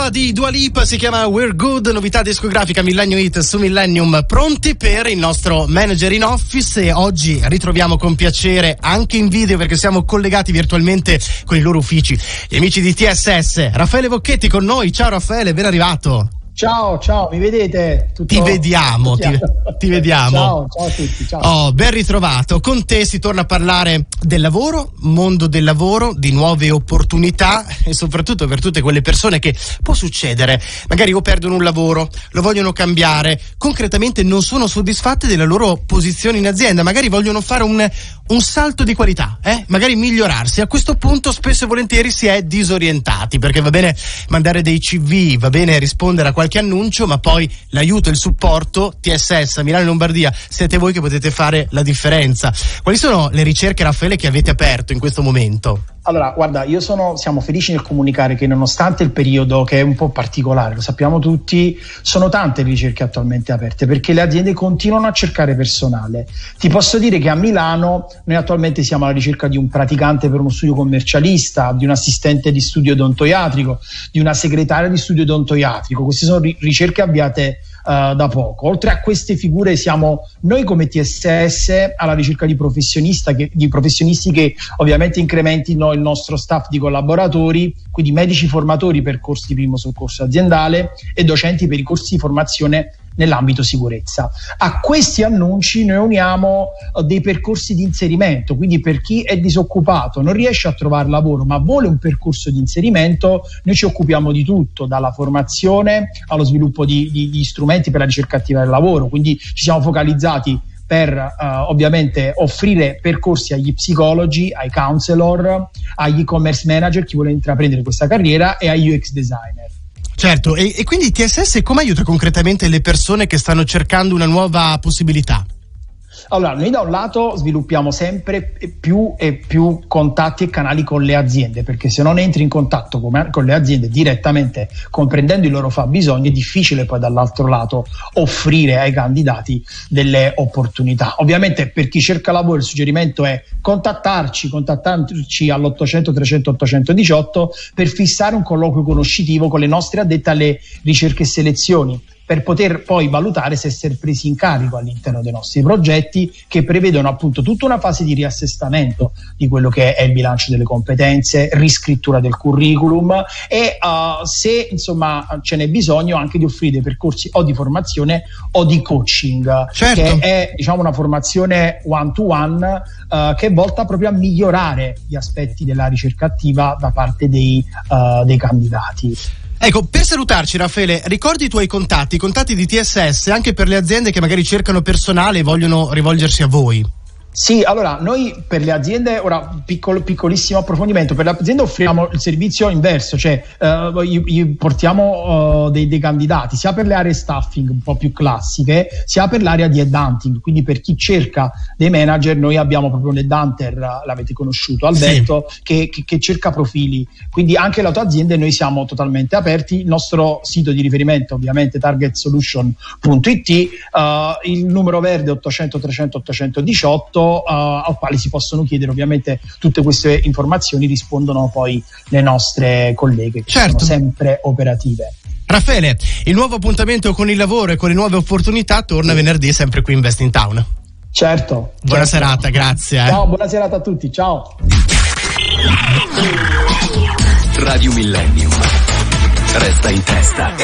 nuova di Dua Lipa si chiama We're Good, novità discografica Millennium Hit su Millennium, pronti per il nostro manager in office e oggi ritroviamo con piacere anche in video perché siamo collegati virtualmente con i loro uffici, gli amici di TSS. Raffaele Bocchetti con noi, ciao Raffaele, ben arrivato. Ciao, ciao, mi vedete? Tutto, ti vediamo, ti, ti, vediamo. Ciao, ciao a tutti. Ciao. Oh, ben ritrovato. Con te si torna a parlare del lavoro, mondo del lavoro, di nuove opportunità e soprattutto per tutte quelle persone che può succedere. Magari o perdono un lavoro, lo vogliono cambiare, concretamente non sono soddisfatte della loro posizione in azienda, magari vogliono fare un, un salto di qualità, eh? magari migliorarsi. A questo punto spesso e volentieri si è disorientati perché va bene mandare dei CV, va bene rispondere a qualche annuncio, ma poi l'aiuto e il supporto TSS Milano e Lombardia siete voi che potete fare la differenza. Quali sono le ricerche, Raffaele, che avete aperto in questo momento? Allora, guarda, io sono, siamo felici nel comunicare che nonostante il periodo che è un po' particolare, lo sappiamo tutti, sono tante le ricerche attualmente aperte perché le aziende continuano a cercare personale. Ti posso dire che a Milano noi attualmente siamo alla ricerca di un praticante per uno studio commercialista, di un assistente di studio odontoiatrico, di una segretaria di studio odontoiatrico. Queste sono ricerche avviate uh, da poco. Oltre a queste figure siamo noi come TSS alla ricerca di, che, di professionisti che ovviamente incrementino il nostro staff di collaboratori, quindi medici formatori per corsi di primo soccorso aziendale e docenti per i corsi di formazione nell'ambito sicurezza. A questi annunci noi uniamo uh, dei percorsi di inserimento, quindi per chi è disoccupato, non riesce a trovare lavoro ma vuole un percorso di inserimento, noi ci occupiamo di tutto, dalla formazione allo sviluppo di, di, di strumenti per la ricerca attiva del lavoro, quindi ci siamo focalizzati per uh, ovviamente offrire percorsi agli psicologi, ai counselor, agli e-commerce manager, chi vuole intraprendere questa carriera e agli UX designer. Certo, e, e quindi TSS come aiuta concretamente le persone che stanno cercando una nuova possibilità? Allora, noi da un lato sviluppiamo sempre più e più contatti e canali con le aziende, perché se non entri in contatto con le aziende direttamente comprendendo i loro fabbisogni è difficile poi dall'altro lato offrire ai candidati delle opportunità. Ovviamente per chi cerca lavoro il suggerimento è contattarci, contattarci all'800 300 818 per fissare un colloquio conoscitivo con le nostre addette alle ricerche e selezioni per poter poi valutare se essere presi in carico all'interno dei nostri progetti che prevedono appunto tutta una fase di riassestamento di quello che è il bilancio delle competenze, riscrittura del curriculum e uh, se insomma ce n'è bisogno anche di offrire dei percorsi o di formazione o di coaching, certo. che è diciamo una formazione one to one uh, che è volta proprio a migliorare gli aspetti della ricerca attiva da parte dei, uh, dei candidati. Ecco, per salutarci Raffaele, ricordi i tuoi contatti, i contatti di TSS anche per le aziende che magari cercano personale e vogliono rivolgersi a voi. Sì, allora noi per le aziende, ora piccolo, piccolissimo approfondimento, per le aziende offriamo il servizio inverso, cioè uh, gli, gli portiamo uh, dei, dei, candidati sia per le aree staffing un po' più classiche, sia per l'area di headhunting, quindi per chi cerca dei manager noi abbiamo proprio un headhunter, l'avete conosciuto, Alberto, sì. che, che, che, cerca profili, quindi anche le tue aziende noi siamo totalmente aperti, il nostro sito di riferimento ovviamente targetsolution.it, uh, il numero verde 800 300 818 uh, al quale si possono chiedere ovviamente tutte queste informazioni rispondono poi le nostre colleghe che certo. sono sempre operative. Raffaele, il nuovo appuntamento con il lavoro e con le nuove opportunità torna venerdì sempre qui in Best in Town. Certo. Buona certo. serata, grazie. Eh. Ciao, buona serata a tutti, ciao. Radio Millennium. Resta in testa.